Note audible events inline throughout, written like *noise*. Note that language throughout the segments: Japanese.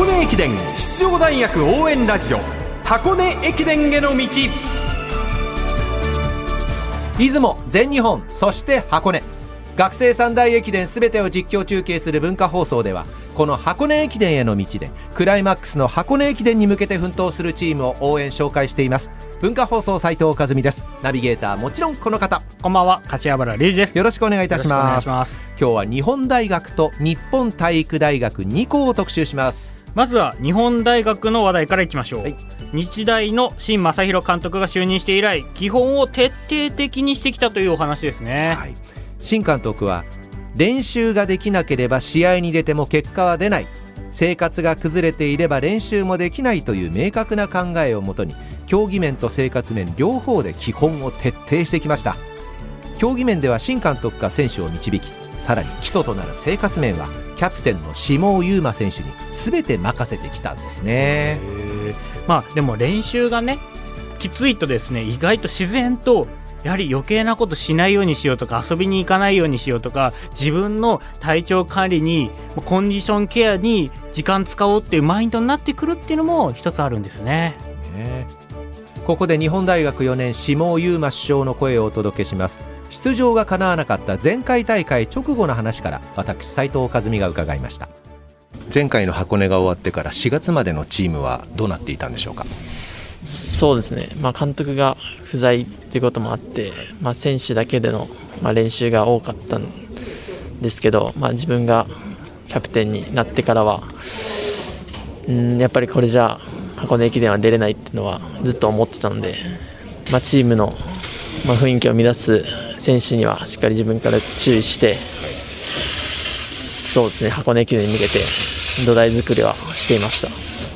箱根駅伝出場大学応援ラジオ箱根駅伝への道。出雲全日本そして箱根。学生三大駅伝すべてを実況中継する文化放送ではこの箱根駅伝への道でクライマックスの箱根駅伝に向けて奮闘するチームを応援紹介しています。文化放送斉藤和美です。ナビゲーターもちろんこの方。こんばんは。柏原理事です。よろしくお願いいたします。ます。今日は日本大学と日本体育大学2校を特集しますまずは日本大学の話題からいきましょう、はい。日大の新正弘監督が就任して以来基本を徹底的にしてきたというお話ですね、はい、新監督は練習ができなければ試合に出ても結果は出ない。生活が崩れていれば練習もできないという明確な考えをもとに競技面と生活面両方で基本を徹底してきました競技面では新監督が選手を導きさらに基礎となる生活面はキャプテンの下優真選手に全て任せてきたんですね。まあでも練習がねきついとですね意外と自然とやはり余計なことしないようにしようとか遊びに行かないようにしようとか自分の体調管理にコンディションケアに時間使おうっていうマインドになってくるっていうのも一つあるんですね。ね。ここで日本大学4年下優真首相の声をお届けします出場が叶わなかった前回大会直後の話から私斉藤和美が伺いました。前回の箱根が終わってから4月までのチームはどうなっていたんでしょうか？そうですね、まあ、監督が不在ということもあって、まあ、選手だけでの、まあ、練習が多かったんですけど、まあ、自分がキャプテンになってからはうんやっぱりこれじゃあ箱根駅伝は出れないっていうのはずっと思ってたので、まあ、チームの、まあ、雰囲気を乱す選手にはしっかり自分から注意してそうですね箱根駅伝に向けて土台作りはしていました。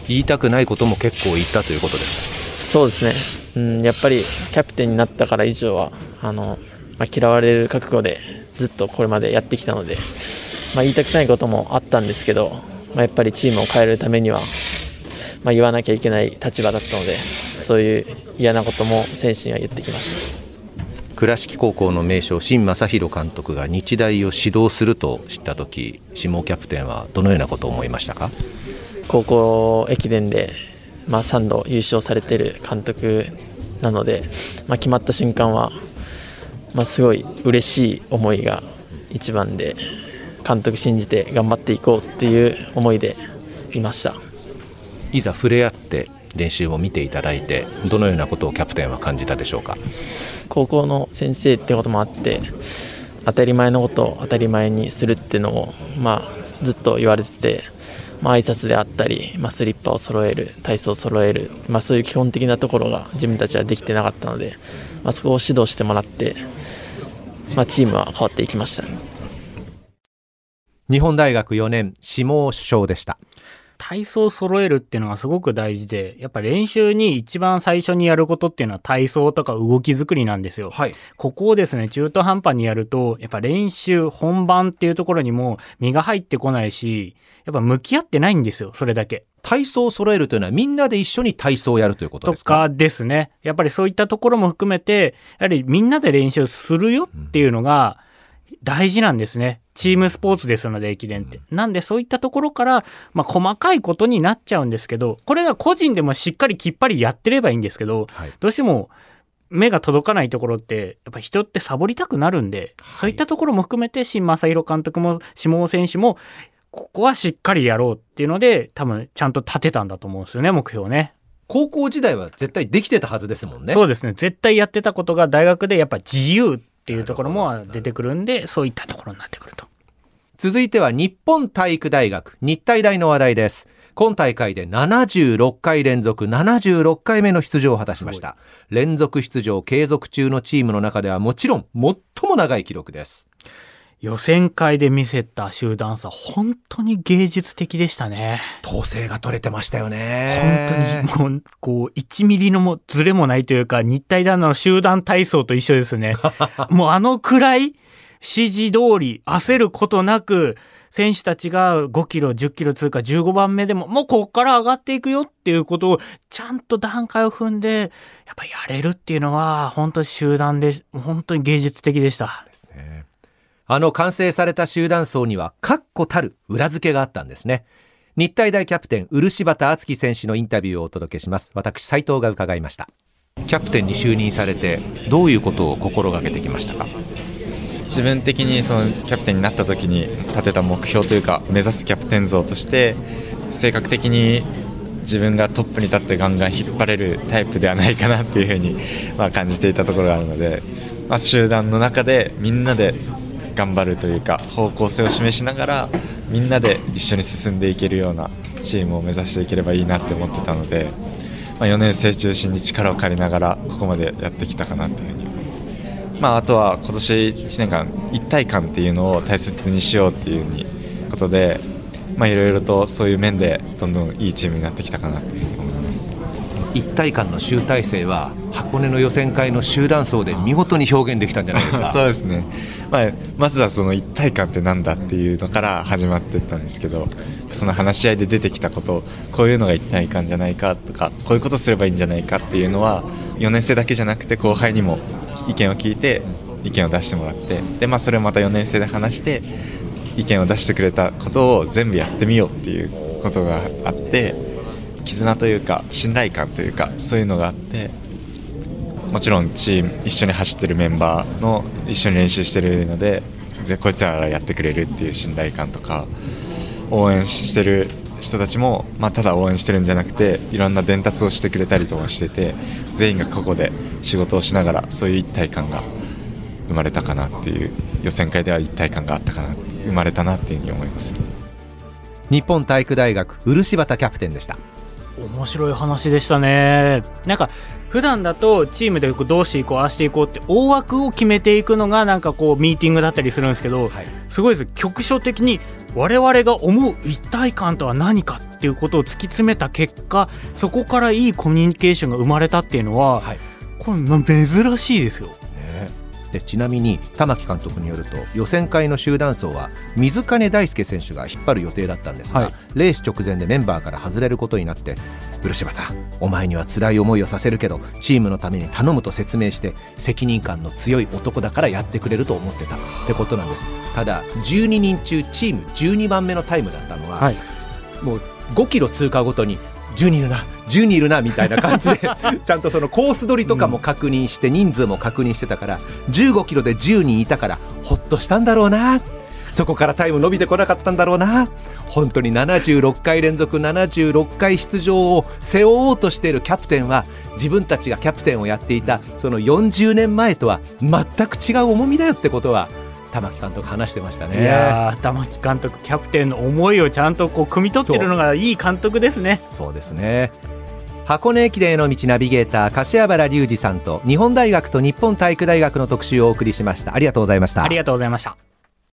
言いたくないことも結構言ったということですそうですね、うん、やっぱりキャプテンになったから以上はあの、まあ、嫌われる覚悟でずっとこれまでやってきたので、まあ、言いたくないこともあったんですけど、まあ、やっぱりチームを変えるためには、まあ、言わなきゃいけない立場だったのでそういう嫌なことも選手には言ってきました。倉敷高校の名将新正弘監督が日大を指導すると知った時下キャプテンはどのようなことを思いましたか？高校駅伝で、まあ、3度優勝されてる監督なので、まあ、決まった瞬間は、まあ、すごい嬉しい思いが一番で監督信じて頑張っていこうっていう思いでいました。いざ触れ合って練習を見ていただいてどのようなことをキャプテンは感じたでしょうか？高校の先生ってこともあって当たり前のことを当たり前にするっていうのを、まあ、ずっと言われてて、まあ挨拶であったり、まあ、スリッパを揃える体操を揃える、まあ、そういう基本的なところが自分たちはできてなかったので、まあ、そこを指導してもらって、まあ、チームは変わっていきました。日本大学4年下首相でした体操を揃えるっていうのがすごく大事で、やっぱ練習に一番最初にやることっていうのは体操とか動き作りなんですよ。はいここをですね、中途半端にやると、やっぱ練習、本番っていうところにも身が入ってこないし、やっぱ向き合ってないんですよ、それだけ。体操を揃えるというのはみんなで一緒に体操をやるということとですか？かですね。やっぱりそういったところも含めて、やはりみんなで練習するよっていうのが大事なんですね。チームスポーツですので、駅伝って。なんでそういったところから、まあ細かいことになっちゃうんですけど、これが個人でもしっかりきっぱりやってればいいんですけど、はいどうしても目が届かないところって、やっぱ人ってサボりたくなるんで、そういったところも含めて、新正弘監督も、下尾選手も、ここはしっかりやろうっていうので、多分ちゃんと立てたんだと思うんですよね、目標をね。高校時代は絶対できてたはずですもんねそうですね。絶対やってたことが大学でやっぱ自由っていうところも出てくるんで、そういったところになってくると。続いては日本体育大学日体大の話題です。今大会で76回連続76回目の出場を果たしました。連続出場継続中のチームの中ではもちろん最も長い記録です予選会で見せた集団差、本当に芸術的でしたね。統制が取れてましたよね本当にもう、こう、1ミリのもずれもないというか、日体大の集団体操と一緒ですね。*laughs* もうあのくらい指示通り焦ることなく、選手たちが5キロ、10キロ通過15番目でも、もうここから上がっていくよっていうことを、ちゃんと段階を踏んで、やっぱやれるっていうのは、本当に集団で、本当に芸術的でした。あの完成された集団走には確固たる裏付けがあったんですね。日体大キャプテン漆畑敦樹選手のインタビューをお届けします。私斉藤が伺いました。キャプテンに就任されてどういうことを心がけてきましたか？自分的にそのキャプテンになった時に立てた目標というか目指すキャプテン像として性格的に自分がトップに立ってガンガン引っ張れるタイプではないかなっていうふうにまあ感じていたところがあるので、まあ、集団の中でみんなで頑張るというか方向性を示しながらみんなで一緒に進んでいけるようなチームを目指していければいいなって思ってたので、まあ、4年生中心に力を借りながらここまでやってきたかなというふうに。ま、あ、あとは今年1年間一体感っていうのを大切にしようっていうことでいろいろとそういう面でどんどんいいチームになってきたかなと一体感の集大成は箱根の予選会の集団走で見事に表現できたんじゃないですか。*laughs* そうですね、まあ、まずはその一体感ってなんだっていうのから始まっていったんですけどその話し合いで出てきたことこういうのが一体感じゃないかとかこういうことすればいいんじゃないかっていうのは4年生だけじゃなくて後輩にも意見を聞いて意見を出してもらってで、まあ、それをまた4年生で話して意見を出してくれたことを全部やってみようっていうことがあって絆というか信頼感というかそういうのがあってもちろんチーム一緒に走ってるメンバーの一緒に練習してるのでこいつらがやってくれるっていう信頼感とか応援してる人たちも、まあ、ただ応援してるんじゃなくていろんな伝達をしてくれたりとかしてて全員がここで仕事をしながらそういう一体感が生まれたかなっていう予選会では一体感があったかな生まれたなっていうふうに思います。日本体育大学漆畑キャプテンでした。面白い話でしたね。なんか普段だとチームでどうしていこうああしていこうって大枠を決めていくのがなんかこうミーティングだったりするんですけど、はい、すごいです。局所的に我々が思う一体感とは何かっていうことを突き詰めた結果そこからいいコミュニケーションが生まれたっていうのは、はい、これ珍しいですよ。でちなみに玉木監督によると予選会の集団走は水金大輔選手が引っ張る予定だったんですが、はい、レース直前でメンバーから外れることになって漆畑お前には辛い思いをさせるけどチームのために頼むと説明して責任感の強い男だからやってくれると思ってた。ってことなんです。ただ12人中チーム12番目のタイムだったのは、はい、もう5キロ通過ごとに10人いるな10人いるなみたいな感じで *laughs* ちゃんとそのコース取りとかも確認して人数も確認してたから15キロで10人いたからほっとしたんだろうな。そこからタイム伸びてこなかったんだろうな。本当に76回連続76回出場を背負おうとしているキャプテンは自分たちがキャプテンをやっていたその40年前とは全く違う重みだよってことは玉木監督話してましたね。いや玉木監督キャプテンの思いをちゃんとこう汲み取ってるのがいい監督ですね。そうですね箱根駅伝への道ナビゲーター柏原隆二さんと日本大学と日本体育大学の特集をお送りしました。ありがとうございました。ありがとうございました。